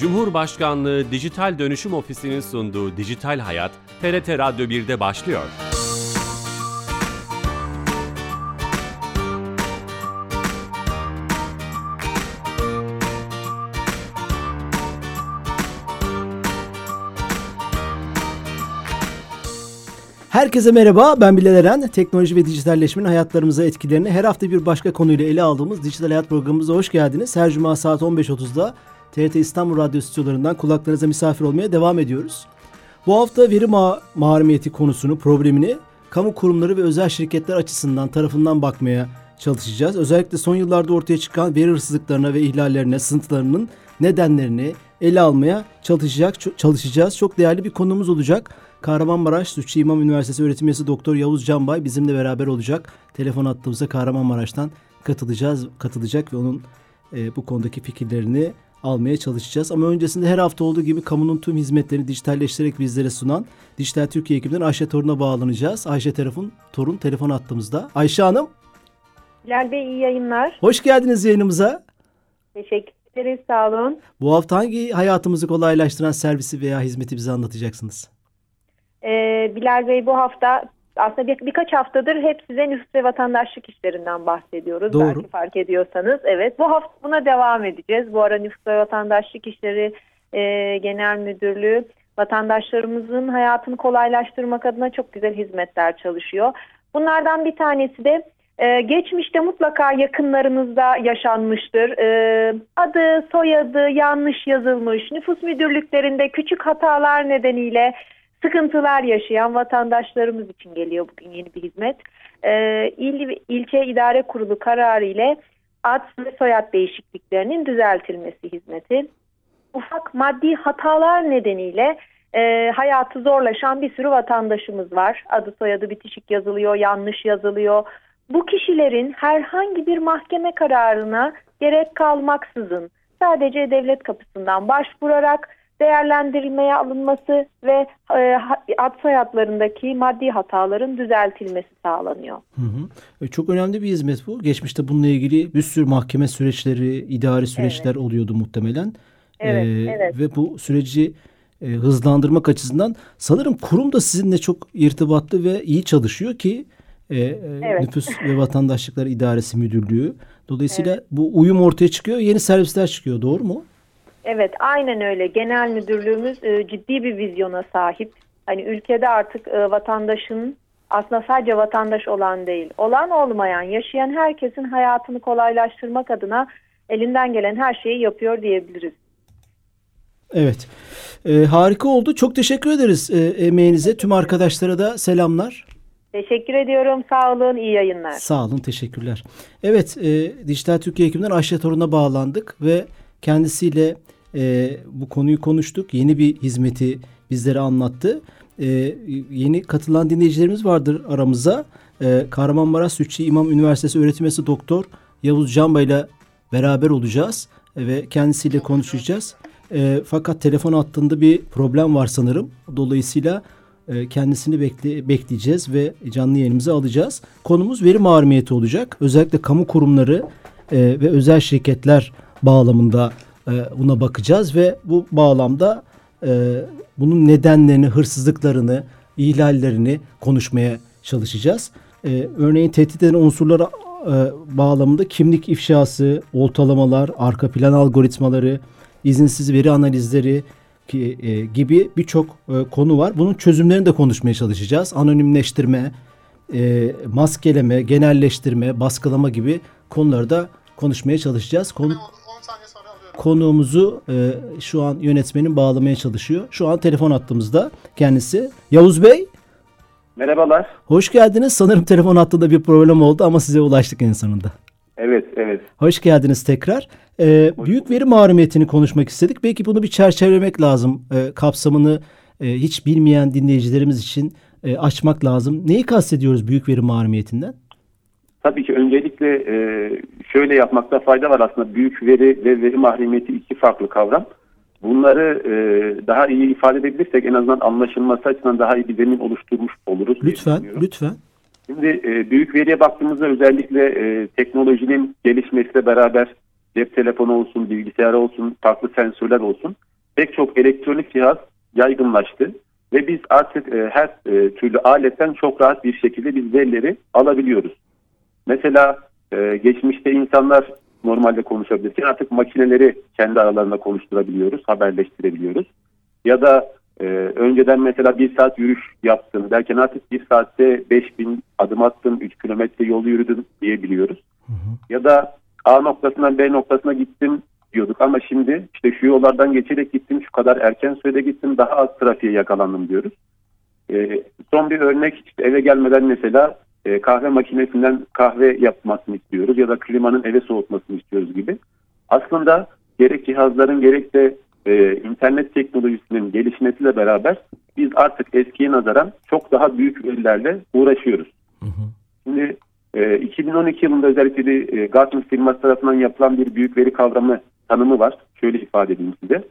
Cumhurbaşkanlığı Dijital Dönüşüm Ofisi'nin sunduğu Dijital Hayat, TRT Radyo 1'de başlıyor. Herkese merhaba, ben Bilal Eren. Teknoloji ve dijitalleşmenin hayatlarımıza etkilerini her hafta bir başka konuyla ele aldığımız Dijital Hayat programımıza hoş geldiniz. Her cuma saat 15.30'da TRT İstanbul Radyo stüdyolarından kulaklarınıza misafir olmaya devam ediyoruz. Bu hafta veri ma mahremiyeti konusunu, problemini kamu kurumları ve özel şirketler açısından tarafından bakmaya çalışacağız. Özellikle son yıllarda ortaya çıkan veri hırsızlıklarına ve ihlallerine, sıntılarının nedenlerini ele almaya çalışacak, çalışacağız. Çok değerli bir konumuz olacak. Kahramanmaraş Sütçü İmam Üniversitesi öğretim üyesi Doktor Yavuz Canbay bizimle beraber olacak. Telefon attığımızda Kahramanmaraş'tan katılacağız, katılacak ve onun e, bu konudaki fikirlerini almaya çalışacağız. Ama öncesinde her hafta olduğu gibi kamunun tüm hizmetlerini dijitalleştirerek bizlere sunan Dijital Türkiye ekibinden Ayşe Torun'a bağlanacağız. Ayşe Torun, Torun telefon attığımızda. Ayşe Hanım. Bilal Bey iyi yayınlar. Hoş geldiniz yayınımıza. Teşekkür ederiz sağ olun. Bu hafta hangi hayatımızı kolaylaştıran servisi veya hizmeti bize anlatacaksınız? Ee, Bilal Bey bu hafta aslında bir, birkaç haftadır hep size nüfus ve vatandaşlık işlerinden bahsediyoruz. Doğru. Belki fark ediyorsanız. Evet bu hafta buna devam edeceğiz. Bu ara nüfus ve vatandaşlık işleri e, genel müdürlüğü vatandaşlarımızın hayatını kolaylaştırmak adına çok güzel hizmetler çalışıyor. Bunlardan bir tanesi de ee, geçmişte mutlaka yakınlarınızda yaşanmıştır. Ee, adı, soyadı yanlış yazılmış, nüfus müdürlüklerinde küçük hatalar nedeniyle sıkıntılar yaşayan vatandaşlarımız için geliyor bugün yeni bir hizmet. Ee, il, ilçe idare kurulu kararı ile ad ve soyad değişikliklerinin düzeltilmesi hizmeti. Ufak maddi hatalar nedeniyle e, hayatı zorlaşan bir sürü vatandaşımız var. Adı soyadı bitişik yazılıyor, yanlış yazılıyor. Bu kişilerin herhangi bir mahkeme kararına gerek kalmaksızın sadece devlet kapısından başvurarak değerlendirilmeye alınması ve e, ad soyadlarındaki maddi hataların düzeltilmesi sağlanıyor. Hı hı. E, çok önemli bir hizmet bu. Geçmişte bununla ilgili bir sürü mahkeme süreçleri, idari süreçler evet. oluyordu muhtemelen. Evet, ee, evet. Ve bu süreci e, hızlandırmak açısından sanırım kurum da sizinle çok irtibatlı ve iyi çalışıyor ki e, e, evet. Nüfus ve Vatandaşlıklar İdaresi Müdürlüğü. Dolayısıyla evet. bu uyum ortaya çıkıyor, yeni servisler çıkıyor. Doğru mu? Evet, aynen öyle. Genel müdürlüğümüz e, ciddi bir vizyona sahip. Hani ülkede artık e, vatandaşın aslında sadece vatandaş olan değil, olan olmayan, yaşayan herkesin hayatını kolaylaştırmak adına elinden gelen her şeyi yapıyor diyebiliriz. Evet. E, harika oldu. Çok teşekkür ederiz e, emeğinize. Tüm arkadaşlara da selamlar. Teşekkür ediyorum. Sağ olun. İyi yayınlar. Sağ olun. Teşekkürler. Evet. E, Dijital Türkiye ekibinden Ayşe Torun'a bağlandık ve kendisiyle e, bu konuyu konuştuk. Yeni bir hizmeti bizlere anlattı. E, yeni katılan dinleyicilerimiz vardır aramıza. E, Kahramanmaraş Sütçü İmam Üniversitesi öğretim üyesi doktor Yavuz Canba ile beraber olacağız e, ve kendisiyle konuşacağız. E, fakat telefon hattında bir problem var sanırım. Dolayısıyla e, kendisini bekle, bekleyeceğiz ve canlı yayınımıza alacağız. Konumuz veri mahremiyeti olacak. Özellikle kamu kurumları e, ve özel şirketler bağlamında buna bakacağız ve bu bağlamda bunun nedenlerini, hırsızlıklarını, ihlallerini konuşmaya çalışacağız. Örneğin tehdit eden unsurlara bağlamında kimlik ifşası, oltalamalar, arka plan algoritmaları, izinsiz veri analizleri, e, gibi birçok e, konu var. Bunun çözümlerini de konuşmaya çalışacağız. Anonimleştirme, e, maskeleme, genelleştirme, baskılama gibi konuları da konuşmaya çalışacağız. Konu, konuğumuzu e, şu an yönetmenin bağlamaya çalışıyor. Şu an telefon attığımızda kendisi. Yavuz Bey. Merhabalar. Hoş geldiniz. Sanırım telefon hattında bir problem oldu ama size ulaştık en sonunda. Evet, evet. Hoş geldiniz tekrar. Ee, büyük veri mahremiyetini konuşmak istedik. Belki bunu bir çerçevelemek lazım. Ee, kapsamını e, hiç bilmeyen dinleyicilerimiz için e, açmak lazım. Neyi kastediyoruz büyük veri mahremiyetinden? Tabii ki öncelikle e, şöyle yapmakta fayda var aslında. Büyük veri ve veri mahremiyeti iki farklı kavram. Bunları e, daha iyi ifade edebilirsek en azından anlaşılması açısından daha iyi bir zemin oluşturmuş oluruz. Lütfen, lütfen. Şimdi e, büyük veriye baktığımızda özellikle e, teknolojinin gelişmesiyle beraber cep telefonu olsun, bilgisayar olsun, farklı sensörler olsun. pek çok elektronik cihaz yaygınlaştı ve biz artık e, her e, türlü aletten çok rahat bir şekilde biz verileri alabiliyoruz. Mesela e, geçmişte insanlar normalde konuşabilirken artık makineleri kendi aralarında konuşturabiliyoruz, haberleştirebiliyoruz. Ya da e, önceden mesela bir saat yürüyüş yaptım derken artık bir saatte 5000 adım attım, 3 kilometre yol yürüdüm diyebiliyoruz. Hı hı. Ya da A noktasından B noktasına gittim diyorduk ama şimdi işte şu yollardan geçerek gittim, şu kadar erken sürede gittim, daha az trafiğe yakalandım diyoruz. E, son bir örnek işte eve gelmeden mesela e, kahve makinesinden kahve yapmasını istiyoruz ya da klimanın eve soğutmasını istiyoruz gibi. Aslında gerek cihazların gerek de e, internet teknolojisinin gelişmesiyle beraber biz artık eskiye nazaran çok daha büyük verilerle uğraşıyoruz. Hı hı. Şimdi e, 2012 yılında özellikle bir e, Gartner firması tarafından yapılan bir büyük veri kavramı tanımı var. Şöyle ifade edeyim size.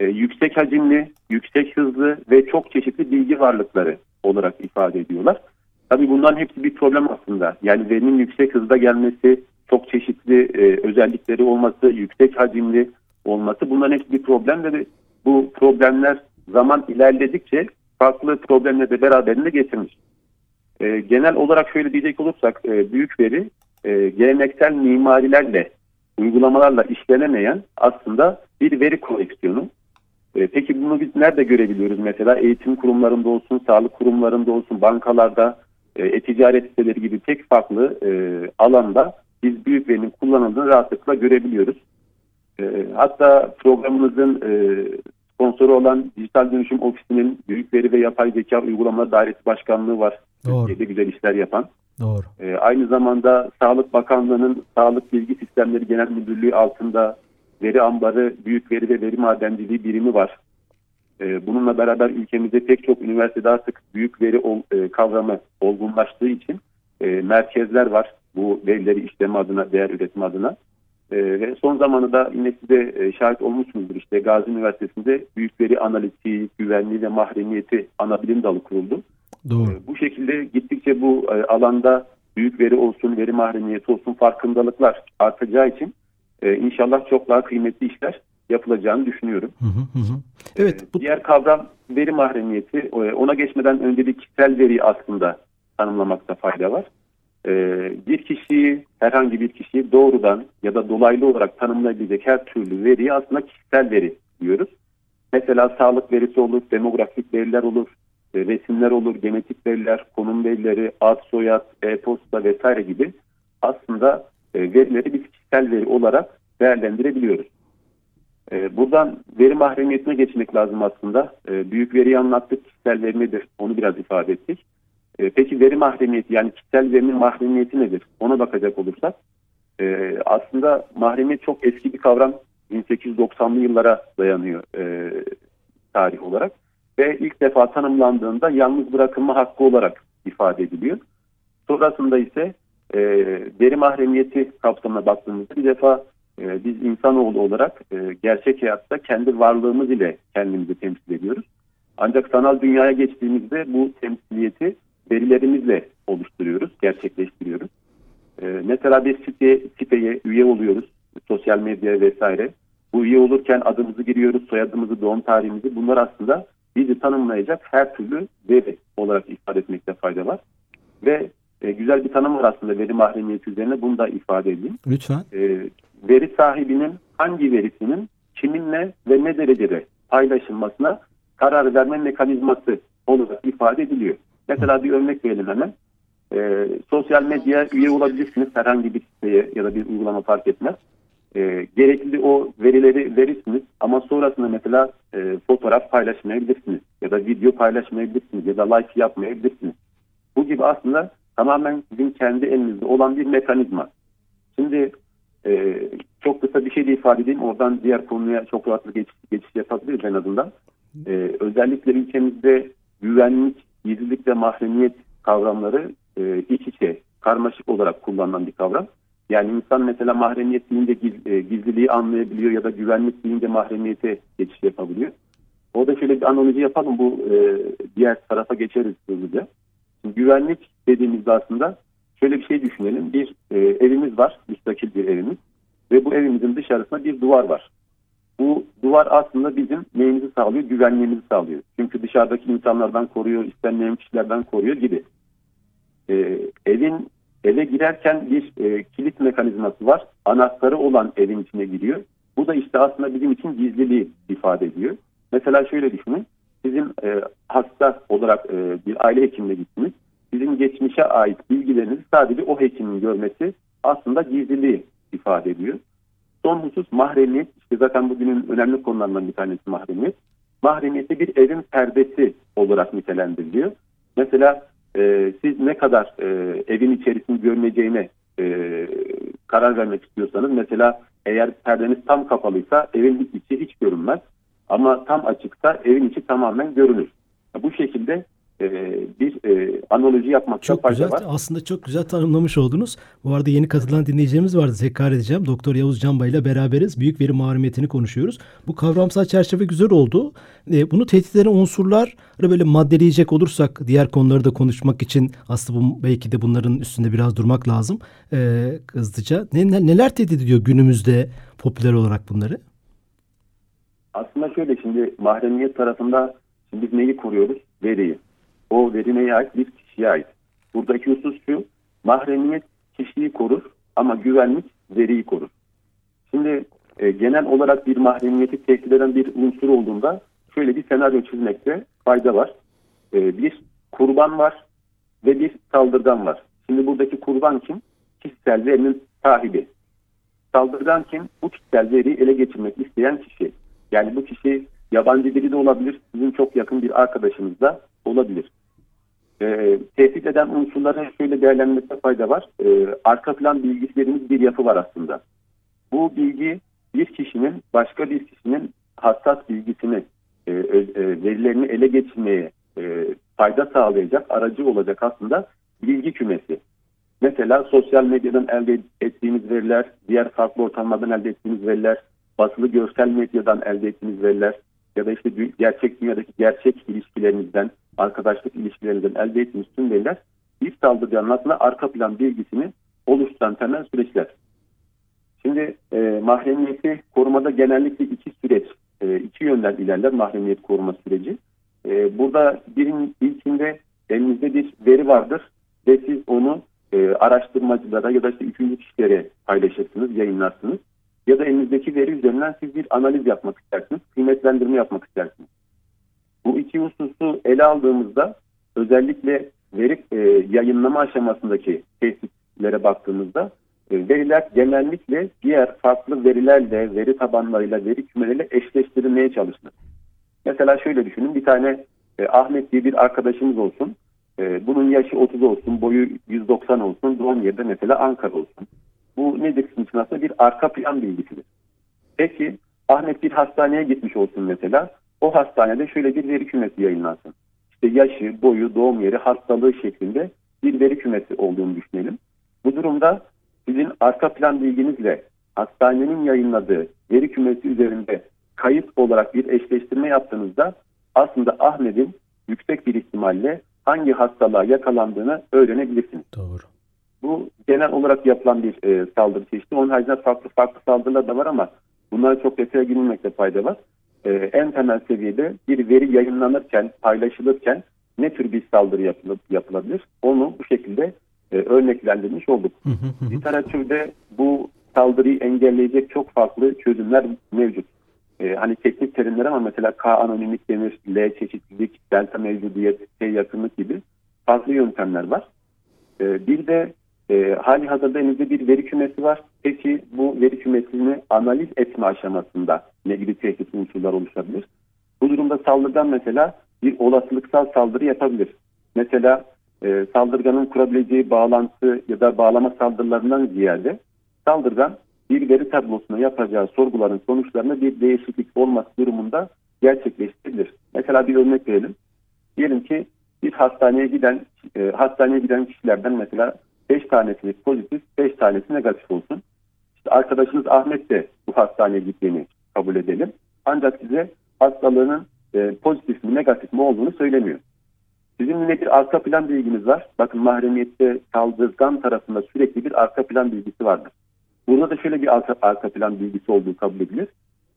E, yüksek hacimli, yüksek hızlı ve çok çeşitli bilgi varlıkları olarak ifade ediyorlar. Tabii bunların hepsi bir problem aslında. Yani verinin yüksek hızda gelmesi, çok çeşitli e, özellikleri olması, yüksek hacimli olması bunların hepsi bir problem ve bu problemler zaman ilerledikçe farklı problemleri de beraberinde getirmiş. E, genel olarak şöyle diyecek olursak e, büyük veri e, geleneksel mimarilerle, uygulamalarla işlenemeyen aslında bir veri koleksiyonu. E, peki bunu biz nerede görebiliyoruz? Mesela eğitim kurumlarında olsun, sağlık kurumlarında olsun, bankalarda, e-ticaret siteleri gibi pek farklı e, alanda biz büyük verinin kullanıldığını rahatlıkla görebiliyoruz. E, hatta programımızın e, sponsoru olan Dijital Dönüşüm Ofisi'nin Büyük Veri ve Yapay Zeka Uygulamaları Dairesi Başkanlığı var. Doğru. Türkiye'de güzel işler yapan. Doğru. E, aynı zamanda Sağlık Bakanlığı'nın Sağlık Bilgi Sistemleri Genel Müdürlüğü altında veri ambarı, büyük veri ve veri madenciliği birimi var. E, bununla beraber ülkemizde pek çok üniversitede artık büyük veri e, kavramı olgunlaştığı için e, merkezler var bu verileri işleme adına, değer üretme adına. Ve son zamanında yine size şahit olmuşsunuzdur işte Gazi Üniversitesi'nde büyük veri analitiği, güvenliği ve mahremiyeti ana bilim dalı kuruldu. Doğru. Bu şekilde gittikçe bu alanda büyük veri olsun, veri mahremiyeti olsun farkındalıklar artacağı için inşallah çok daha kıymetli işler yapılacağını düşünüyorum. Hı hı hı. Evet. Bu... Diğer kavram veri mahremiyeti. E, ona geçmeden önce bir kişisel veri aslında tanımlamakta fayda var. Ee, bir kişiyi, herhangi bir kişiyi doğrudan ya da dolaylı olarak tanımlayabilecek her türlü veriyi aslında kişisel veri diyoruz. Mesela sağlık verisi olur, demografik veriler olur, e, resimler olur, genetik veriler, konum verileri, ad, soyad, e-posta vesaire gibi aslında e, verileri biz kişisel veri olarak değerlendirebiliyoruz. E, buradan veri mahremiyetine geçmek lazım aslında. E, büyük veriyi anlattık, kişisel veri nedir onu biraz ifade ettik. E, peki veri mahremiyeti yani kişisel verinin mahremiyeti nedir? Ona bakacak olursak e, aslında mahremiyet çok eski bir kavram. 1890'lı yıllara dayanıyor e, tarih olarak ve ilk defa tanımlandığında yalnız bırakılma hakkı olarak ifade ediliyor. Sonrasında ise e, veri mahremiyeti kapsamına baktığımızda bir defa e, biz insanoğlu olarak e, gerçek hayatta kendi varlığımız ile kendimizi temsil ediyoruz. Ancak sanal dünyaya geçtiğimizde bu temsiliyeti verilerimizle oluşturuyoruz, gerçekleştiriyoruz. Ee, mesela bir site, siteye üye oluyoruz, sosyal medya vesaire. Bu üye olurken adımızı giriyoruz, soyadımızı, doğum tarihimizi. Bunlar aslında bizi tanımlayacak her türlü veri olarak ifade etmekte fayda var. Ve e, güzel bir tanım var aslında veri mahremiyeti üzerine. Bunu da ifade edeyim. Lütfen. E, veri sahibinin hangi verisinin kiminle ve ne derecede paylaşılmasına karar verme mekanizması olarak ifade ediliyor. Mesela bir örnek verelim hemen. E, sosyal medya üye olabilirsiniz herhangi bir siteye ya da bir uygulama fark etmez. E, gerekli o verileri verirsiniz ama sonrasında mesela e, fotoğraf paylaşmayabilirsiniz ya da video paylaşmayabilirsiniz ya da like yapmayabilirsiniz. Bu gibi aslında tamamen sizin kendi elinizde olan bir mekanizma. Şimdi e, çok kısa bir şey de ifade edeyim. Oradan diğer konuya çok rahatlıkla geçiş, geçiş yapabiliriz en azından. E, özellikle ülkemizde güvenlik gizlilik ve mahremiyet kavramları e, iç içe, karmaşık olarak kullanılan bir kavram. Yani insan mesela mahremiyet deyince giz, e, gizliliği anlayabiliyor ya da güvenlik deyince mahremiyete geçiş yapabiliyor. Orada şöyle bir analoji yapalım. Bu e, diğer tarafa geçeriz hızlıca. Güvenlik dediğimizde aslında şöyle bir şey düşünelim. Bir e, evimiz var, müstakil bir evimiz. Ve bu evimizin dışarısında bir duvar var. Bu duvar aslında bizim neyimizi sağlıyor? Güvenliğimizi sağlıyor. Çünkü dışarıdaki insanlardan koruyor, istenmeyen kişilerden koruyor gibi. Ee, evin eve girerken bir e, kilit mekanizması var. Anahtarı olan evin içine giriyor. Bu da işte aslında bizim için gizliliği ifade ediyor. Mesela şöyle düşünün. Sizin e, hasta olarak e, bir aile hekimine gittiniz. Sizin geçmişe ait bilgilerinizi sadece o hekimin görmesi aslında gizliliği ifade ediyor. Son husus mahremiyet. İşte zaten bugünün önemli konularından bir tanesi mahremiyet. Mahremiyeti bir evin perdesi olarak nitelendiriliyor. Mesela e, siz ne kadar e, evin içerisini görmeyeceğine e, karar vermek istiyorsanız mesela eğer perdeniz tam kapalıysa evin içi hiç görünmez. Ama tam açıksa evin içi tamamen görünür. Bu şekilde e, bir e, analoji yapmakta çok fayda güzel. var. Aslında çok güzel tanımlamış oldunuz. Bu arada yeni katılan dinleyicilerimiz vardı. Tekrar edeceğim. Doktor Yavuz Canbay ile beraberiz. Büyük veri mahremiyetini konuşuyoruz. Bu kavramsal çerçeve güzel oldu. E, bunu tehdit eden unsurlar böyle maddeleyecek olursak diğer konuları da konuşmak için aslında bu, belki de bunların üstünde biraz durmak lazım. E, hızlıca. Ne, neler tehdit ediyor günümüzde popüler olarak bunları? Aslında şöyle şimdi mahremiyet tarafında şimdi biz neyi koruyoruz? Veriyi. O veri neye ait? Bir kişiye ait. Buradaki husus şu, mahremiyet kişiyi korur ama güvenlik veriyi korur. Şimdi e, genel olarak bir mahremiyeti tehdit eden bir unsur olduğunda şöyle bir senaryo çizmekte fayda var. E, bir kurban var ve bir saldırgan var. Şimdi buradaki kurban kim? Kişisel verinin sahibi. Saldırgan kim? Bu kişisel veriyi ele geçirmek isteyen kişi. Yani bu kişi yabancı biri de olabilir, sizin çok yakın bir arkadaşınız da olabilir. E, tehdit eden unsurları şöyle değerlendirmekte fayda var. E, arka plan bilgisi dediğimiz bir yapı var aslında. Bu bilgi bir kişinin başka bir kişinin hassas bilgisini, e, e, verilerini ele geçirmeye e, fayda sağlayacak, aracı olacak aslında bilgi kümesi. Mesela sosyal medyadan elde ettiğimiz veriler, diğer farklı ortamlardan elde ettiğimiz veriler, basılı görsel medyadan elde ettiğimiz veriler ya da işte gerçek dünyadaki gerçek ilişkilerimizden, arkadaşlık ilişkilerinden elde ettiğimiz tüm veriler bir saldırganın aslında arka plan bilgisini oluşturan temel süreçler. Şimdi e, mahremiyeti korumada genellikle iki süreç, e, iki yönden ilerler mahremiyet koruma süreci. E, burada birin ilkinde elinizde bir veri vardır ve siz onu e, araştırmacılara ya da işte üçüncü kişilere paylaşırsınız, yayınlarsınız. Ya da elinizdeki veri üzerinden siz bir analiz yapmak istersiniz, kıymetlendirme yapmak istersiniz. Bu iki hususu ele aldığımızda özellikle veri e, yayınlama aşamasındaki tehditlere baktığımızda e, veriler genellikle diğer farklı verilerle, veri tabanlarıyla, veri kümeleriyle eşleştirilmeye çalışılır. Mesela şöyle düşünün bir tane e, Ahmet diye bir arkadaşımız olsun. E, bunun yaşı 30 olsun, boyu 190 olsun, doğum yeri de mesela Ankara olsun. Bu nedir sizin aslında bir arka plan bilgisidir. Peki Ahmet bir hastaneye gitmiş olsun mesela. O hastanede şöyle bir veri kümesi yayınlansın. İşte yaşı, boyu, doğum yeri, hastalığı şeklinde bir veri kümesi olduğunu düşünelim. Bu durumda sizin arka plan bilginizle hastanenin yayınladığı veri kümesi üzerinde kayıt olarak bir eşleştirme yaptığınızda aslında Ahmet'in yüksek bir ihtimalle hangi hastalığa yakalandığını öğrenebilirsiniz. Doğru. Bu genel olarak yapılan bir e, saldırı çeşidi. Onun haricinde farklı farklı saldırılar da var ama bunlara çok detaya girmemekte fayda var. E, en temel seviyede bir veri yayınlanırken, paylaşılırken ne tür bir saldırı yapılıp, yapılabilir? Onu bu şekilde e, örneklendirmiş olduk. Literatürde bu saldırıyı engelleyecek çok farklı çözümler mevcut. E, hani teknik terimler ama mesela K anonimlik denir, L çeşitlilik, delta mevcudiyet, T yakınlık gibi farklı yöntemler var. E, bir de e, hali hazırda elimizde bir veri kümesi var. Peki bu veri kümesini analiz etme aşamasında ne gibi tehdit unsurlar oluşabilir? Bu durumda saldırgan mesela bir olasılıksal saldırı yapabilir. Mesela e, saldırganın kurabileceği bağlantı ya da bağlama saldırılarından ziyade saldırgan bir veri tablosuna yapacağı sorguların sonuçlarında bir değişiklik olması durumunda gerçekleştirilir. Mesela bir örnek verelim. Diyelim ki bir hastaneye giden e, hastaneye giden kişilerden mesela 5 tanesi pozitif, 5 tanesi negatif olsun. İşte arkadaşınız Ahmet de bu hastaneye gittiğini kabul edelim. Ancak size hastalığının e, pozitif mi negatif mi olduğunu söylemiyor. Sizin yine bir arka plan bilginiz var. Bakın mahremiyette saldırgan tarafında sürekli bir arka plan bilgisi vardır. Burada da şöyle bir arka, arka plan bilgisi olduğu kabul edilir.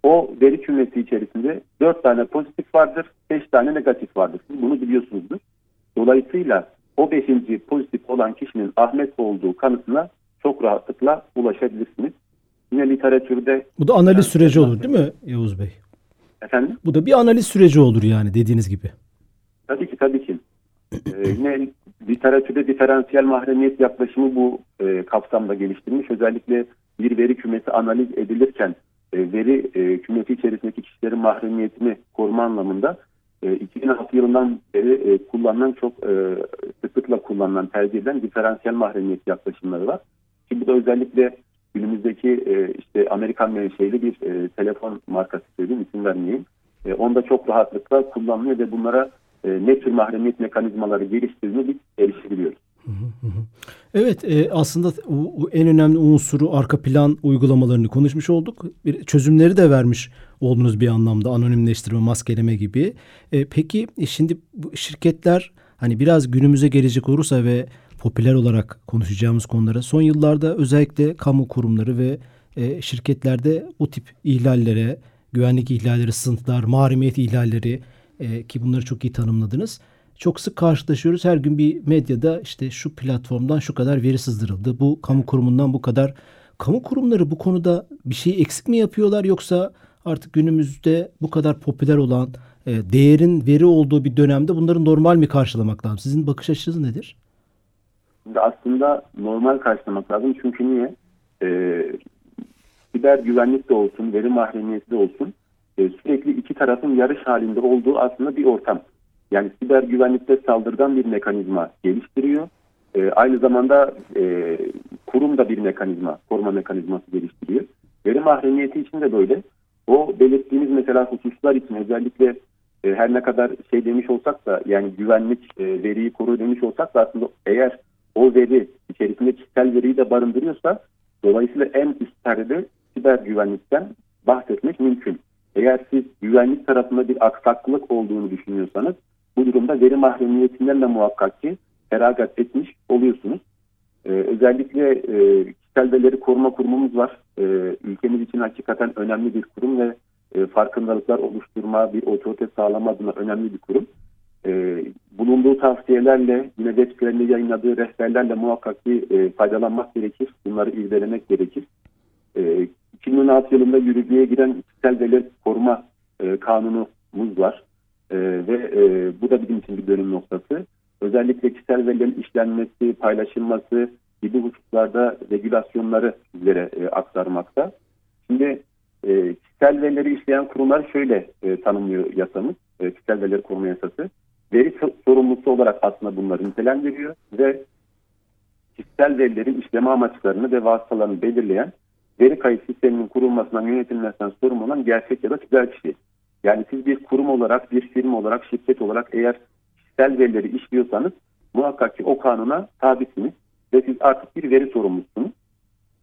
o veri kümesi içerisinde 4 tane pozitif vardır, 5 tane negatif vardır. Siz bunu biliyorsunuzdur. Dolayısıyla o 5. pozitif olan kişinin Ahmet olduğu kanısına çok rahatlıkla ulaşabilirsiniz. Yine literatürde... Bu da analiz süreci olur değil mi Yavuz Bey? Efendim? Bu da bir analiz süreci olur yani dediğiniz gibi. Tabii ki tabii ki. Ee, yine literatürde diferansiyel mahremiyet yaklaşımı bu e, kapsamda geliştirilmiş. Özellikle bir veri kümesi analiz edilirken e, veri e, kümesi içerisindeki kişilerin mahremiyetini koruma anlamında e, 2006 yılından beri e, kullanılan çok e, sıklıkla kullanılan tercih edilen diferansiyel mahremiyet yaklaşımları var. Ki bu da özellikle günümüzdeki e, işte Amerikan menşeli bir e, telefon markası söyleyeyim isim vermeyeyim. E, onda çok rahatlıkla kullanılıyor ve bunlara e, ne tür mahremiyet mekanizmaları geliştirdiğini biz erişebiliyoruz. Evet e, aslında en önemli unsuru arka plan uygulamalarını konuşmuş olduk. Bir, çözümleri de vermiş oldunuz bir anlamda anonimleştirme, maskeleme gibi. E, peki e, şimdi bu şirketler hani biraz günümüze gelecek olursa ve popüler olarak konuşacağımız konulara son yıllarda özellikle kamu kurumları ve e, şirketlerde bu tip ihlallere, güvenlik ihlalleri, sızıntılar, mahremiyet ihlalleri e, ki bunları çok iyi tanımladınız. Çok sık karşılaşıyoruz. Her gün bir medyada işte şu platformdan şu kadar veri sızdırıldı. Bu kamu kurumundan bu kadar. Kamu kurumları bu konuda bir şey eksik mi yapıyorlar yoksa artık günümüzde bu kadar popüler olan e, değerin veri olduğu bir dönemde bunları normal mi karşılamak lazım? Sizin bakış açınız nedir? Aslında normal karşılamak lazım. Çünkü niye? Ee, siber güvenlik de olsun, veri mahremiyeti de olsun e, sürekli iki tarafın yarış halinde olduğu aslında bir ortam. Yani siber güvenlikte saldırgan bir mekanizma geliştiriyor. E, aynı zamanda e, kurum da bir mekanizma, koruma mekanizması geliştiriyor. Veri mahremiyeti için de böyle. O belirttiğimiz mesela hususlar için özellikle e, her ne kadar şey demiş olsak da yani güvenlik e, veriyi koru demiş olsak da aslında eğer o veri içerisinde kişisel veriyi de barındırıyorsa dolayısıyla en üst perde siber güvenlikten bahsetmek mümkün. Eğer siz güvenlik tarafında bir aksaklık olduğunu düşünüyorsanız bu durumda veri mahremiyetinden de muhakkak ki feragat etmiş oluyorsunuz. Ee, özellikle e, kişisel verileri koruma kurumumuz var. Ee, ülkemiz için hakikaten önemli bir kurum ve e, farkındalıklar oluşturma, bir otorite sağlama adına önemli bir kurum. Ee, bulunduğu tavsiyelerle, yine web sitelerinde yayınladığı rehberlerle muhakkak ki e, faydalanmak gerekir. Bunları irdelemek gerekir. E, 2016 yılında yürürlüğe giren kişisel veriler koruma e, kanunumuz var. E, ve e, bu da bizim için bir dönüm noktası. Özellikle kişisel verilerin işlenmesi, paylaşılması gibi hususlarda regülasyonları bizlere e, aktarmakta. Şimdi e, kişisel verileri işleyen kurumlar şöyle e, tanımlıyor yasamız, e, kişisel verileri koruma yasası. Veri sorumlusu olarak aslında bunları nitelendiriyor ve kişisel verilerin işleme amaçlarını ve vasıtalarını belirleyen veri kayıt sisteminin kurulmasından yönetilmesinden sorumlu olan gerçek ya da tüzel kişi. Yani siz bir kurum olarak, bir firma olarak, şirket olarak eğer kişisel verileri işliyorsanız muhakkak ki o kanuna tabisiniz ve siz artık bir veri sorumlusunuz.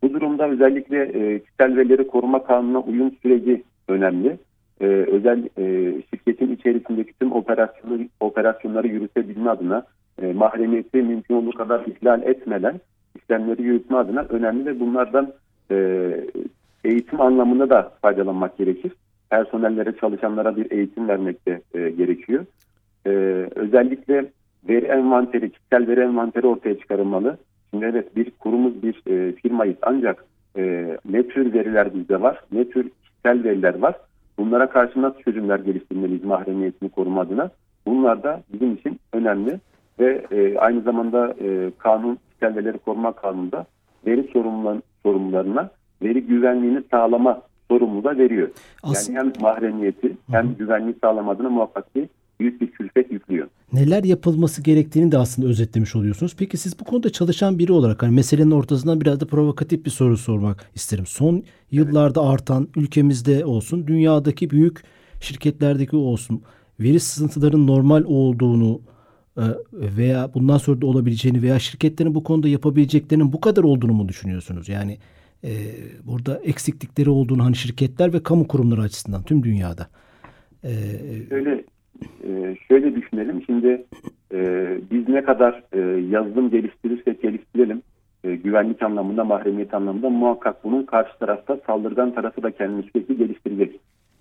Bu durumda özellikle e, kişisel verileri koruma kanununa uyum süreci önemli. E, özel e, şirketin içerisindeki tüm operasyonları, operasyonları yürütebilme adına e, mahremiyeti mümkün olduğu kadar ihlal etmeden işlemleri yürütme adına önemli ve bunlardan e, eğitim anlamında da faydalanmak gerekir. Personellere, çalışanlara bir eğitim vermek de e, gerekiyor. E, özellikle veri envanteri, kişisel veri envanteri ortaya çıkarılmalı. Şimdi evet bir kurumuz, bir e, firmayız ancak e, ne tür veriler bizde var, ne tür kişisel veriler var. Bunlara karşı nasıl çözümler geliştirmeliyiz mahremiyetini koruma adına? Bunlar da bizim için önemli ve e, aynı zamanda e, kanun, kişisel verileri koruma kanununda veri sorumlularına veri güvenliğini sağlama sorumluluğu da veriyor. Aslında... Yani hem mahremiyeti hem güvenliği sağlamadığını muhakkak ki büyük bir külfet yüklüyor. Neler yapılması gerektiğini de aslında özetlemiş oluyorsunuz. Peki siz bu konuda çalışan biri olarak hani meselenin ortasından biraz da provokatif bir soru sormak isterim. Son yıllarda evet. artan ülkemizde olsun, dünyadaki büyük şirketlerdeki olsun veri sızıntıların normal olduğunu e, veya bundan sonra da olabileceğini veya şirketlerin bu konuda yapabileceklerinin bu kadar olduğunu mu düşünüyorsunuz? Yani e, burada eksiklikleri olduğunu hani şirketler ve kamu kurumları açısından tüm dünyada. E, şöyle e, şöyle düşünelim. Şimdi e, biz ne kadar e, yazılım geliştirirsek geliştirelim e, güvenlik anlamında, mahremiyet anlamında muhakkak bunun karşı tarafta saldırgan tarafı da kendini sürekli geliştirecek.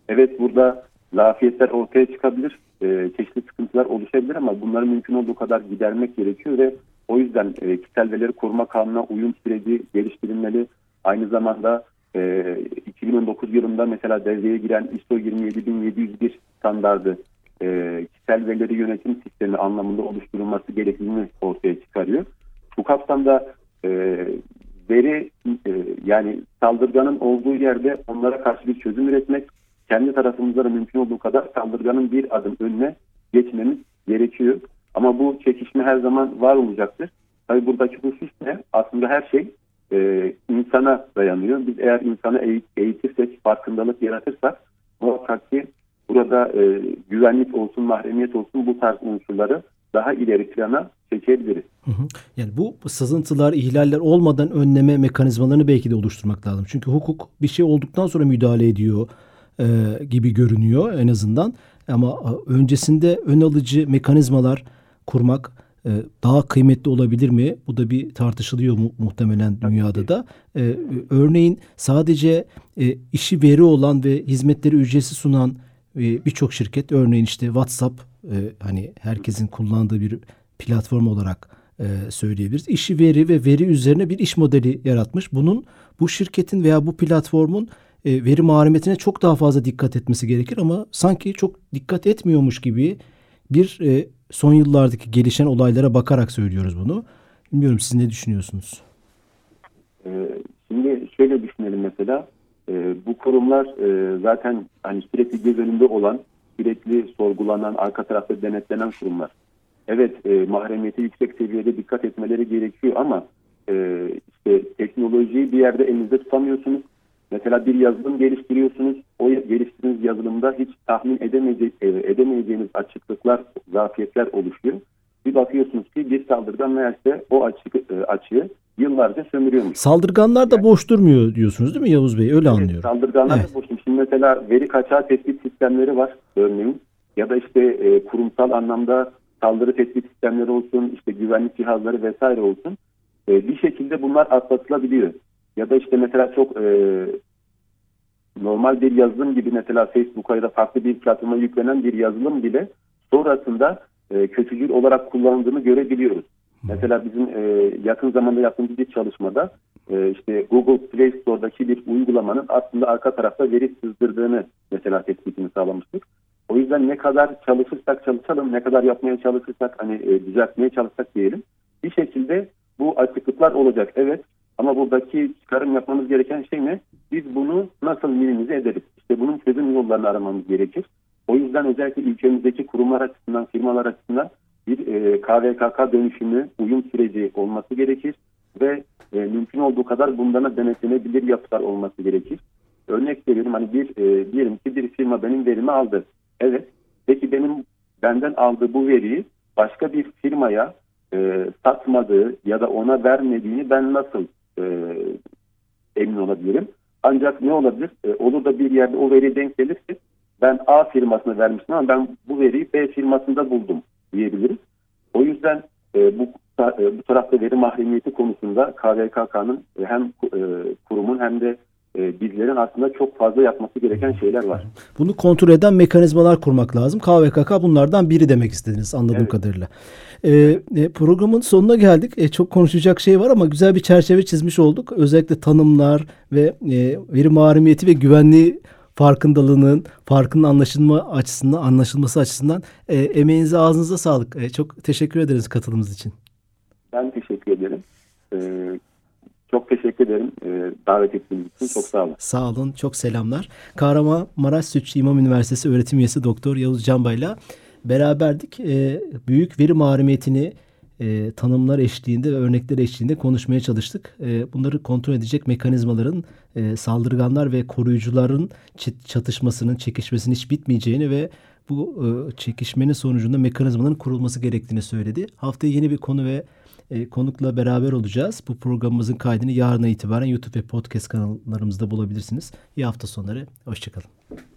Evet burada zafiyetler ortaya çıkabilir, e, çeşitli sıkıntılar oluşabilir ama bunları mümkün olduğu kadar gidermek gerekiyor ve o yüzden e, kişisel verileri koruma kanununa uyum süreci geliştirilmeli. Aynı zamanda e, 2019 yılında mesela devreye giren ISO 27701 standardı e, kişisel verileri yönetim sistemi anlamında oluşturulması gerektiğini ortaya çıkarıyor. Bu kapsamda e, veri e, yani saldırganın olduğu yerde onlara karşı bir çözüm üretmek, kendi tarafımızda da mümkün olduğu kadar saldırganın bir adım önüne geçmemiz gerekiyor. Ama bu çekişme her zaman var olacaktır. Tabii buradaki husus ne? Aslında her şey e, insana dayanıyor. Biz eğer insanı eğitirsek, farkındalık yaratırsak muhakkak ki burada e, güvenlik olsun, mahremiyet olsun bu tarz unsurları daha ileri plana çekebiliriz. Yani bu sızıntılar, ihlaller olmadan önleme mekanizmalarını belki de oluşturmak lazım. Çünkü hukuk bir şey olduktan sonra müdahale ediyor e, gibi görünüyor en azından. Ama öncesinde ön alıcı mekanizmalar kurmak e, daha kıymetli olabilir mi? Bu da bir tartışılıyor mu, muhtemelen dünyada da. E, örneğin sadece e, işi veri olan ve hizmetleri ücretsiz sunan birçok şirket örneğin işte WhatsApp e, hani herkesin kullandığı bir platform olarak e, söyleyebiliriz. İşi veri ve veri üzerine bir iş modeli yaratmış. Bunun bu şirketin veya bu platformun e, veri maharetine çok daha fazla dikkat etmesi gerekir ama sanki çok dikkat etmiyormuş gibi bir son yıllardaki gelişen olaylara bakarak söylüyoruz bunu. Bilmiyorum siz ne düşünüyorsunuz? Ee, şimdi şöyle düşünelim mesela e, bu kurumlar e, zaten hani sürekli göz önünde olan, sürekli sorgulanan, arka tarafta denetlenen kurumlar. Evet e, mahremiyeti yüksek seviyede dikkat etmeleri gerekiyor ama e, işte teknolojiyi bir yerde elinizde tutamıyorsunuz. Mesela bir yazılım geliştiriyorsunuz. O geliştirdiğiniz yazılımda hiç tahmin edemeyece e, edemeyeceğiniz açıklıklar, zafiyetler oluşuyor. Bir bakıyorsunuz ki bir saldırgan meğerse o açık, e, açığı yıllarca sömürüyormuş. Saldırganlar da boş durmuyor diyorsunuz değil mi Yavuz Bey? Öyle evet, anlıyorum. Saldırganlar evet. da boş. Şimdi mesela veri kaçağı tespit sistemleri var örneğin. Ya da işte e, kurumsal anlamda saldırı tespit sistemleri olsun, işte güvenlik cihazları vesaire olsun. E, bir şekilde bunlar atlatılabiliyor. Ya da işte mesela çok e, normal bir yazılım gibi mesela Facebook'a ya da farklı bir platforma yüklenen bir yazılım bile sonrasında e, kötücül olarak kullanıldığını görebiliyoruz. Mesela bizim e, yakın zamanda yaptığımız bir çalışmada e, işte Google Play Store'daki bir uygulamanın aslında arka tarafta veri sızdırdığını mesela tespitini sağlamıştık. O yüzden ne kadar çalışırsak çalışalım, ne kadar yapmaya çalışırsak hani e, düzeltmeye çalışsak diyelim. Bir şekilde bu açıklıklar olacak evet. Ama buradaki çıkarım yapmamız gereken şey ne? Biz bunu nasıl minimize ederiz? İşte bunun çözüm yollarını aramamız gerekir. O yüzden özellikle ülkemizdeki kurumlar açısından, firmalar açısından bir e, KVKK dönüşümü, uyum süreci olması gerekir ve e, mümkün olduğu kadar bundan denetlenebilir yapılar olması gerekir. Örnek veriyorum hani bir e, diyelim ki bir firma benim verimi aldı. Evet. Peki benim benden aldığı bu veriyi başka bir firmaya e, satmadığı ya da ona vermediğini ben nasıl e, emin olabilirim? Ancak ne olabilir? E, olur da bir yerde o veri denk gelirse ben A firmasına vermiştim ama ben bu veriyi B firmasında buldum diyebiliriz. O yüzden e, bu e, bu tarafta veri mahremiyeti konusunda KVKK'nın e, hem e, kurumun hem de e, bizlerin aslında çok fazla yapması gereken şeyler var. Bunu kontrol eden mekanizmalar kurmak lazım. KVKK bunlardan biri demek istediniz anladığım evet. kadarıyla. Ee, e, programın sonuna geldik. E, çok konuşacak şey var ama güzel bir çerçeve çizmiş olduk. Özellikle tanımlar ve e, veri mahremiyeti ve güvenliği farkındalığının, farkının anlaşılma açısından, anlaşılması açısından e, emeğinize ağzınıza sağlık. E, çok teşekkür ederiz katılımınız için. Ben teşekkür ederim. Ee, çok teşekkür ederim e, davet ettiğiniz için. Çok sağ olun. Sağ olun. Çok selamlar. Kahramanmaraş Sütçü İmam Üniversitesi öğretim üyesi Doktor Yavuz Canbay'la beraberdik. E, büyük veri mahremiyetini e, tanımlar eşliğinde ve örnekler eşliğinde konuşmaya çalıştık. E, bunları kontrol edecek mekanizmaların e, saldırganlar ve koruyucuların çatışmasının, çekişmesinin hiç bitmeyeceğini ve bu e, çekişmenin sonucunda mekanizmaların kurulması gerektiğini söyledi. Haftaya yeni bir konu ve e, konukla beraber olacağız. Bu programımızın kaydını yarına itibaren YouTube ve podcast kanallarımızda bulabilirsiniz. İyi hafta sonları. Hoşçakalın.